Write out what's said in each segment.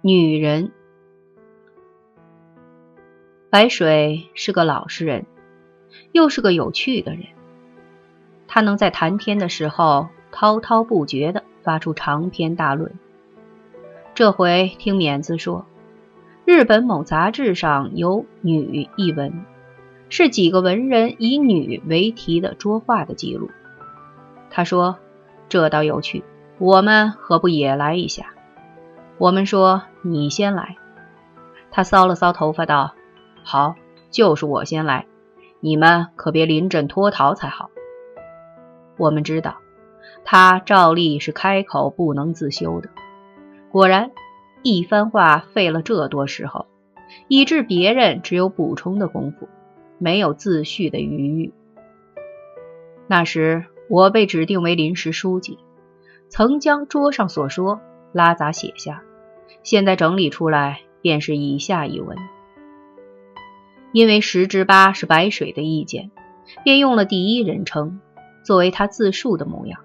女人。白水是个老实人，又是个有趣的人。他能在谈天的时候滔滔不绝地发出长篇大论。这回听免子说，日本某杂志上有“女”一文，是几个文人以“女”为题的桌画的记录。他说：“这倒有趣，我们何不也来一下？”我们说：“你先来。”他搔了搔头发，道：“好，就是我先来，你们可别临阵脱逃才好。”我们知道，他照例是开口不能自修的。果然，一番话费了这多时候，以致别人只有补充的功夫，没有自叙的余裕。那时我被指定为临时书记，曾将桌上所说拉杂写下，现在整理出来，便是以下一文。因为十之八是白水的意见，便用了第一人称。作为他自述的模样，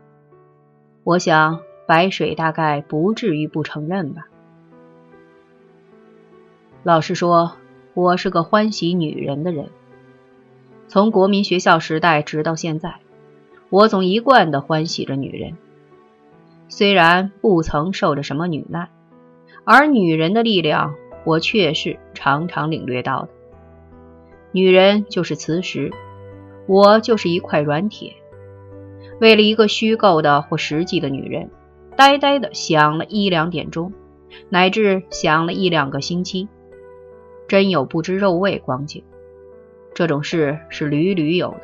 我想白水大概不至于不承认吧。老实说，我是个欢喜女人的人。从国民学校时代直到现在，我总一贯的欢喜着女人。虽然不曾受着什么女难，而女人的力量，我却是常常领略到的。女人就是磁石，我就是一块软铁。为了一个虚构的或实际的女人，呆呆的想了一两点钟，乃至想了一两个星期，真有不知肉味光景。这种事是屡屡有的。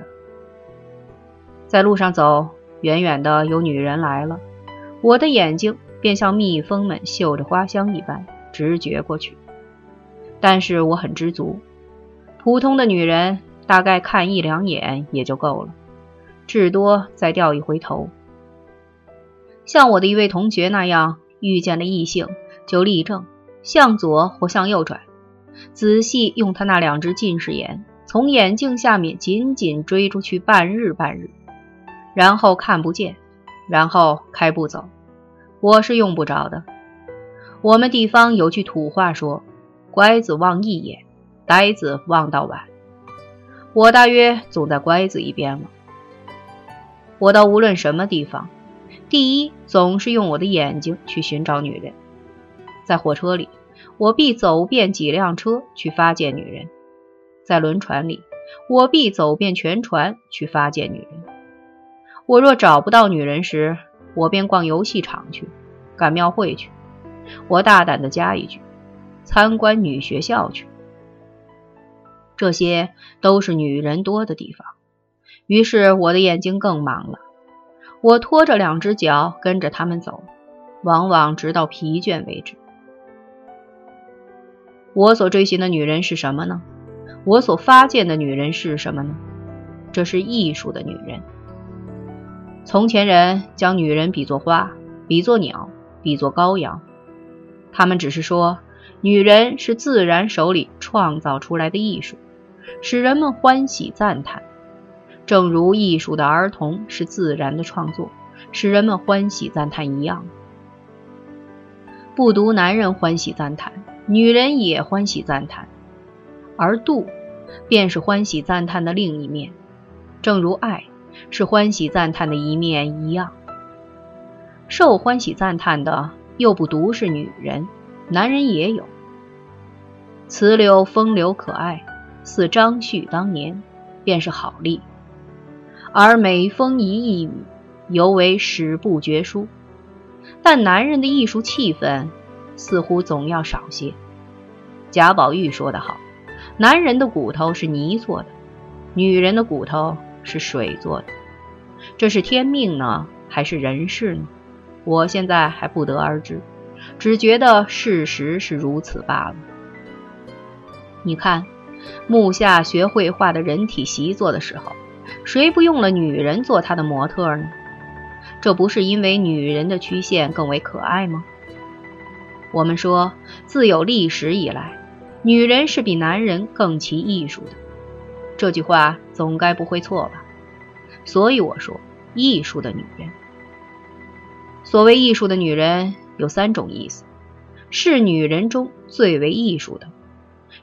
在路上走，远远的有女人来了，我的眼睛便像蜜蜂们嗅着花香一般，直觉过去。但是我很知足，普通的女人大概看一两眼也就够了。至多再掉一回头，像我的一位同学那样，遇见了异性就立正，向左或向右转，仔细用他那两只近视眼从眼镜下面紧紧追出去半日半日，然后看不见，然后开步走。我是用不着的。我们地方有句土话说：“乖子望一眼，呆子望到晚。”我大约总在乖子一边了。我到无论什么地方，第一总是用我的眼睛去寻找女人。在火车里，我必走遍几辆车去发现女人；在轮船里，我必走遍全船去发现女人。我若找不到女人时，我便逛游戏场去，赶庙会去。我大胆地加一句：参观女学校去。这些都是女人多的地方。于是我的眼睛更忙了，我拖着两只脚跟着他们走，往往直到疲倦为止。我所追寻的女人是什么呢？我所发现的女人是什么呢？这是艺术的女人。从前人将女人比作花，比作鸟，比作羔羊，他们只是说，女人是自然手里创造出来的艺术，使人们欢喜赞叹。正如艺术的儿童是自然的创作，使人们欢喜赞叹一样。不独男人欢喜赞叹，女人也欢喜赞叹，而妒，便是欢喜赞叹的另一面，正如爱是欢喜赞叹的一面一样。受欢喜赞叹的又不独是女人，男人也有。雌柳风流可爱，似张旭当年，便是好例。而每风一一语，犹为史不绝书。但男人的艺术气氛，似乎总要少些。贾宝玉说得好：“男人的骨头是泥做的，女人的骨头是水做的。这是天命呢，还是人事呢？我现在还不得而知，只觉得事实是如此罢了。你看，木下学绘画的人体习作的时候。”谁不用了女人做他的模特呢？这不是因为女人的曲线更为可爱吗？我们说，自有历史以来，女人是比男人更其艺术的。这句话总该不会错吧？所以我说，艺术的女人。所谓艺术的女人有三种意思：是女人中最为艺术的，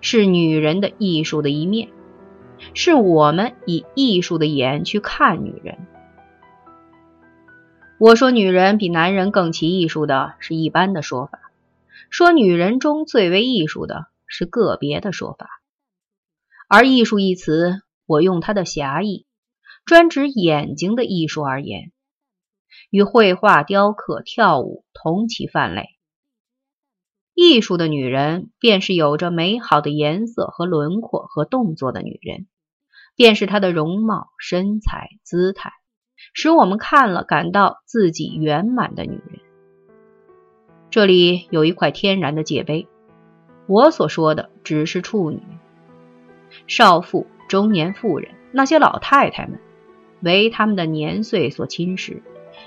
是女人的艺术的一面，是我们以艺术的眼去看女人。我说女人比男人更起艺术的是一般的说法，说女人中最为艺术的是个别的说法，而艺术一词，我用它的狭义，专指眼睛的艺术而言，与绘画、雕刻、跳舞同其范类。艺术的女人，便是有着美好的颜色和轮廓和动作的女人，便是她的容貌、身材、姿态。使我们看了感到自己圆满的女人。这里有一块天然的界碑。我所说的只是处女、少妇、中年妇人，那些老太太们，为他们的年岁所侵蚀，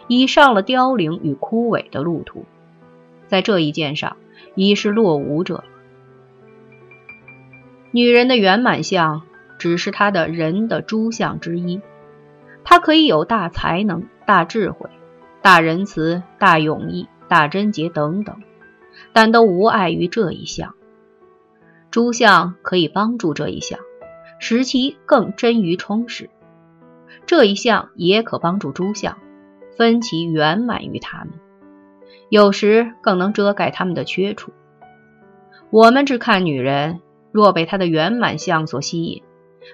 已上了凋零与枯萎的路途，在这一件上已是落伍者了。女人的圆满相，只是她的人的诸相之一。她可以有大才能、大智慧、大仁慈、大勇毅、大贞洁等等，但都无碍于这一项。诸相可以帮助这一项，使其更臻于充实；这一项也可帮助诸相，分其圆满于他们，有时更能遮盖他们的缺处。我们只看女人，若被她的圆满相所吸引，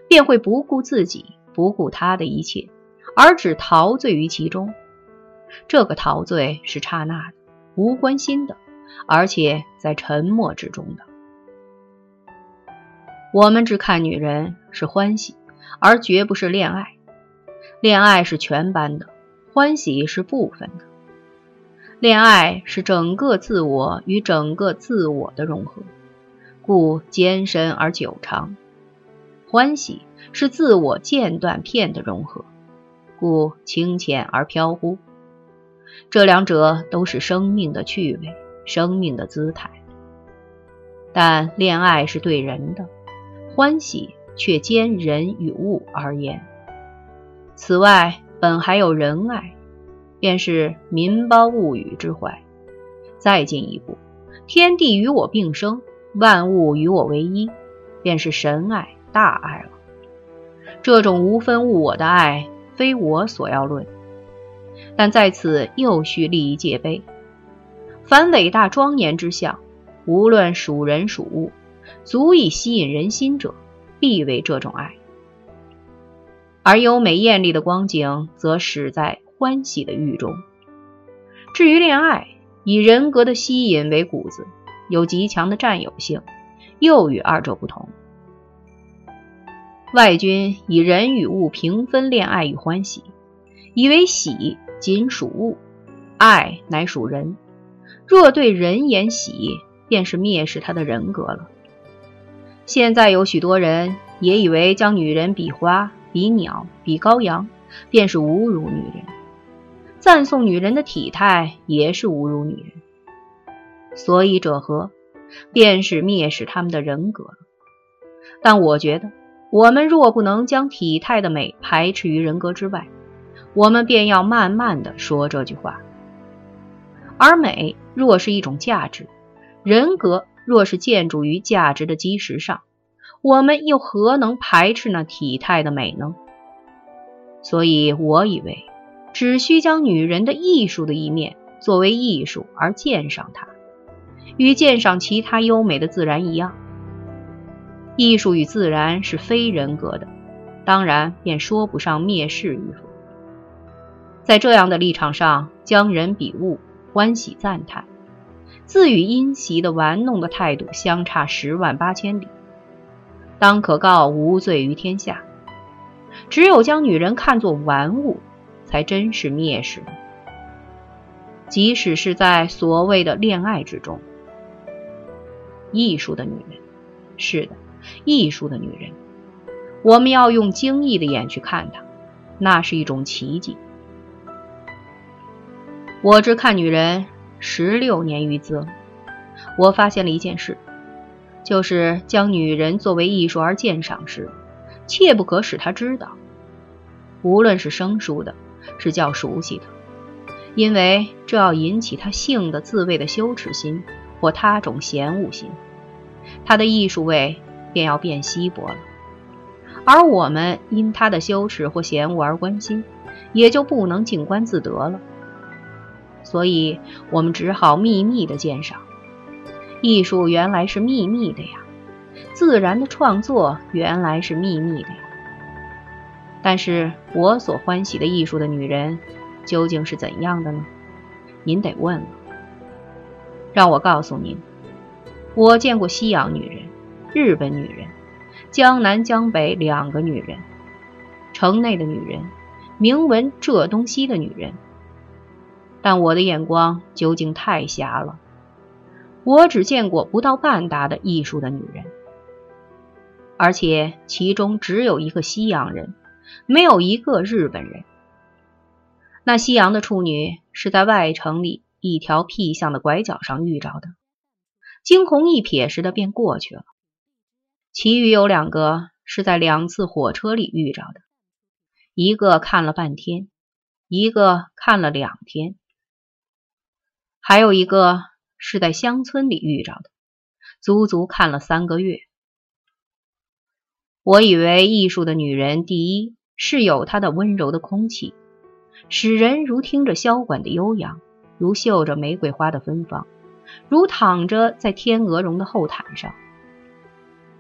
便会不顾自己，不顾他的一切。而只陶醉于其中，这个陶醉是刹那的、无关心的，而且在沉默之中的。我们只看女人是欢喜，而绝不是恋爱。恋爱是全班的，欢喜是部分的。恋爱是整个自我与整个自我的融合，故艰深而久长；欢喜是自我间断片的融合。故清浅而飘忽，这两者都是生命的趣味，生命的姿态。但恋爱是对人的，欢喜却兼人与物而言。此外，本还有仁爱，便是民胞物与之怀。再进一步，天地与我并生，万物与我为一，便是神爱、大爱了。这种无分物我的爱。非我所要论，但在此又需立一界碑。凡伟大庄严之相，无论属人属物，足以吸引人心者，必为这种爱；而优美艳丽的光景，则始在欢喜的欲中。至于恋爱，以人格的吸引为骨子，有极强的占有性，又与二者不同。外君以人与物平分恋爱与欢喜，以为喜仅属物，爱乃属人。若对人言喜，便是蔑视他的人格了。现在有许多人也以为将女人比花、比鸟、比羔羊，便是侮辱女人；赞颂女人的体态，也是侮辱女人。所以者何？便是蔑视他们的人格了。但我觉得。我们若不能将体态的美排斥于人格之外，我们便要慢慢的说这句话。而美若是一种价值，人格若是建筑于价值的基石上，我们又何能排斥那体态的美呢？所以我以为，只需将女人的艺术的一面作为艺术而鉴赏它，与鉴赏其他优美的自然一样。艺术与自然是非人格的，当然便说不上蔑视与否。在这样的立场上，将人比物，欢喜赞叹，自与阴习的玩弄的态度相差十万八千里，当可告无罪于天下。只有将女人看作玩物，才真是蔑视。即使是在所谓的恋爱之中，艺术的女人，是的。艺术的女人，我们要用惊异的眼去看她，那是一种奇迹。我只看女人十六年余则，我发现了一件事，就是将女人作为艺术而鉴赏时，切不可使她知道，无论是生疏的，是较熟悉的，因为这要引起她性的自慰的羞耻心，或他种嫌恶心，他的艺术味便要变稀薄了。而我们因他的羞耻或嫌恶而关心，也就不能静观自得了。所以，我们只好秘密的鉴赏。艺术原来是秘密的呀，自然的创作原来是秘密的呀。但是我所欢喜的艺术的女人，究竟是怎样的呢？您得问了。让我告诉您，我见过西洋女人、日本女人、江南江北两个女人、城内的女人、名闻浙东西的女人，但我的眼光究竟太狭了。我只见过不到半打的艺术的女人，而且其中只有一个西洋人，没有一个日本人。那西洋的处女是在外城里一条僻巷的拐角上遇着的，惊鸿一瞥似的便过去了。其余有两个是在两次火车里遇着的，一个看了半天，一个看了两天，还有一个。是在乡村里遇着的，足足看了三个月。我以为艺术的女人，第一是有她的温柔的空气，使人如听着箫管的悠扬，如嗅着玫瑰花的芬芳，如躺着在天鹅绒的厚毯上。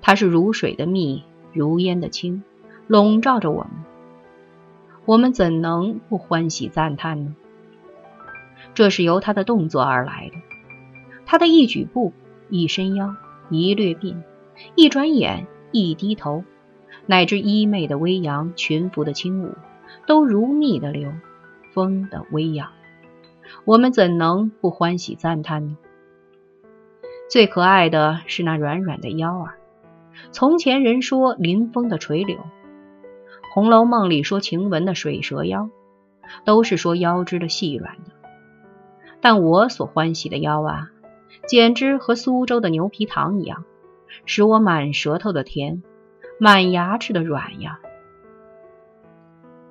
她是如水的蜜，如烟的清，笼罩着我们。我们怎能不欢喜赞叹呢？这是由他的动作而来的。他的一举步、一伸腰、一掠鬓、一转眼、一低头，乃至衣袂的微扬、裙服的轻舞，都如蜜的流，风的微扬。我们怎能不欢喜赞叹呢？最可爱的是那软软的腰儿。从前人说林风的垂柳，《红楼梦》里说晴雯的水蛇腰，都是说腰肢的细软的。但我所欢喜的腰啊！简直和苏州的牛皮糖一样，使我满舌头的甜，满牙齿的软呀。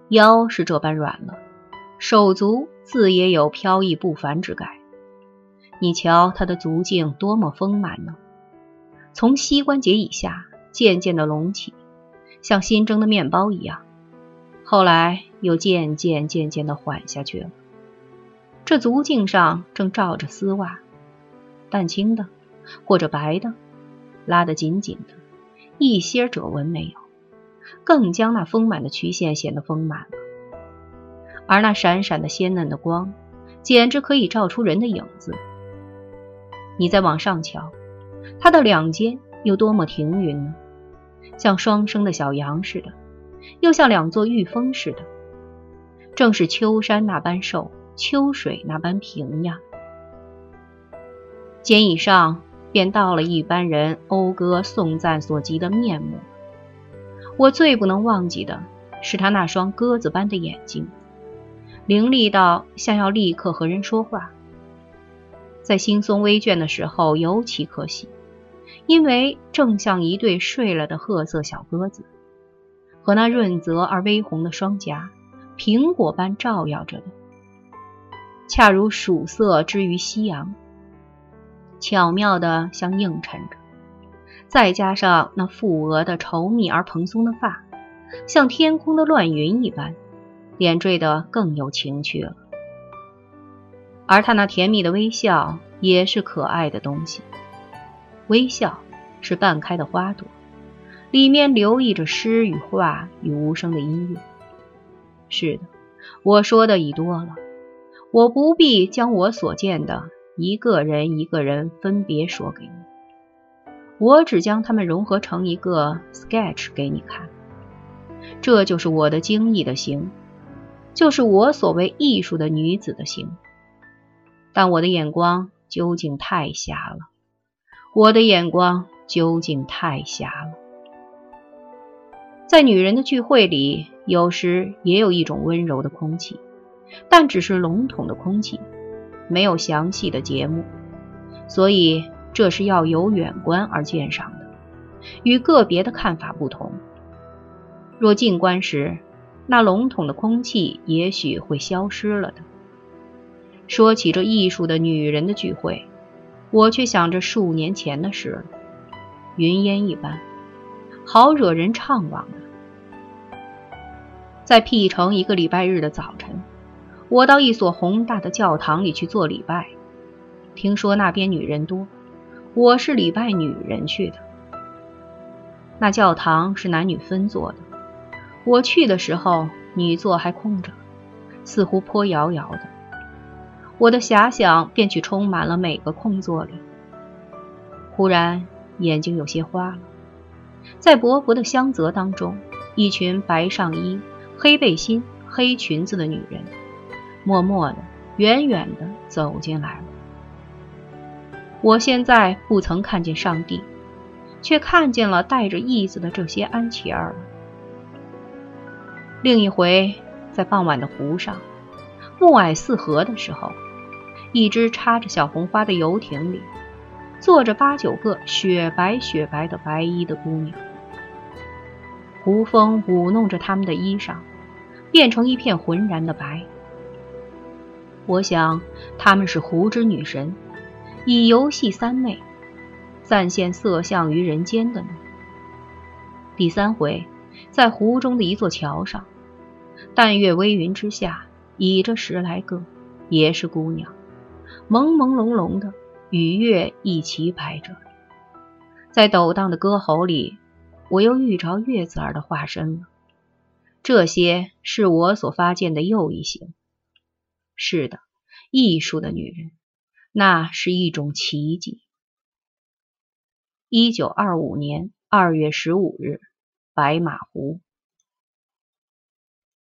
腰是这般软了，手足自也有飘逸不凡之感。你瞧他的足径多么丰满呢？从膝关节以下渐渐的隆起，像新蒸的面包一样，后来又渐渐渐渐的缓下去了。这足径上正罩着丝袜。淡青的，或者白的，拉得紧紧的，一些褶纹没有，更将那丰满的曲线显得丰满了。而那闪闪的鲜嫩的光，简直可以照出人的影子。你再往上瞧，它的两肩有多么停匀呢？像双生的小羊似的，又像两座玉峰似的，正是秋山那般瘦，秋水那般平呀。肩以上便到了一般人讴歌颂赞所及的面目。我最不能忘记的是他那双鸽子般的眼睛，凌厉到像要立刻和人说话。在惺忪微倦的时候尤其可喜，因为正像一对睡了的褐色小鸽子，和那润泽而微红的双颊，苹果般照耀着的，恰如曙色之于夕阳。巧妙的相映衬着，再加上那覆额的稠密而蓬松的发，像天空的乱云一般，点缀得更有情趣了。而他那甜蜜的微笑也是可爱的东西，微笑是半开的花朵，里面留意着诗与画与无声的音乐。是的，我说的已多了，我不必将我所见的。一个人一个人分别说给你，我只将他们融合成一个 sketch 给你看。这就是我的精艺的形，就是我所谓艺术的女子的形。但我的眼光究竟太瞎了，我的眼光究竟太瞎了。在女人的聚会里，有时也有一种温柔的空气，但只是笼统的空气。没有详细的节目，所以这是要由远观而鉴赏的，与个别的看法不同。若近观时，那笼统的空气也许会消失了的。说起这艺术的女人的聚会，我却想着数年前的事了，云烟一般，好惹人怅惘的。在 P 城一个礼拜日的早晨，我到一所宏大的教堂里去做礼拜。听说那边女人多，我是礼拜女人去的。那教堂是男女分坐的，我去的时候女座还空着，似乎颇遥遥的。我的遐想便去充满了每个空座里。忽然眼睛有些花了，在薄薄的香泽当中，一群白上衣、黑背心、黑裙子的女人，默默的、远远的走进来了。我现在不曾看见上帝，却看见了带着意思的这些安琪儿。另一回，在傍晚的湖上，暮霭四合的时候，一只插着小红花的游艇里，坐着八九个雪白雪白的白衣的姑娘，湖风舞弄着她们的衣裳，变成一片浑然的白。我想，她们是湖之女神。以游戏三昧，暂现色相于人间的呢。第三回，在湖中的一座桥上，淡月微云之下，倚着十来个，也是姑娘，朦朦胧胧的，与月一齐摆着。在抖荡的歌喉里，我又遇着月子儿的化身了。这些是我所发现的又一行。是的，艺术的女人。那是一种奇迹。一九二五年二月十五日，白马湖。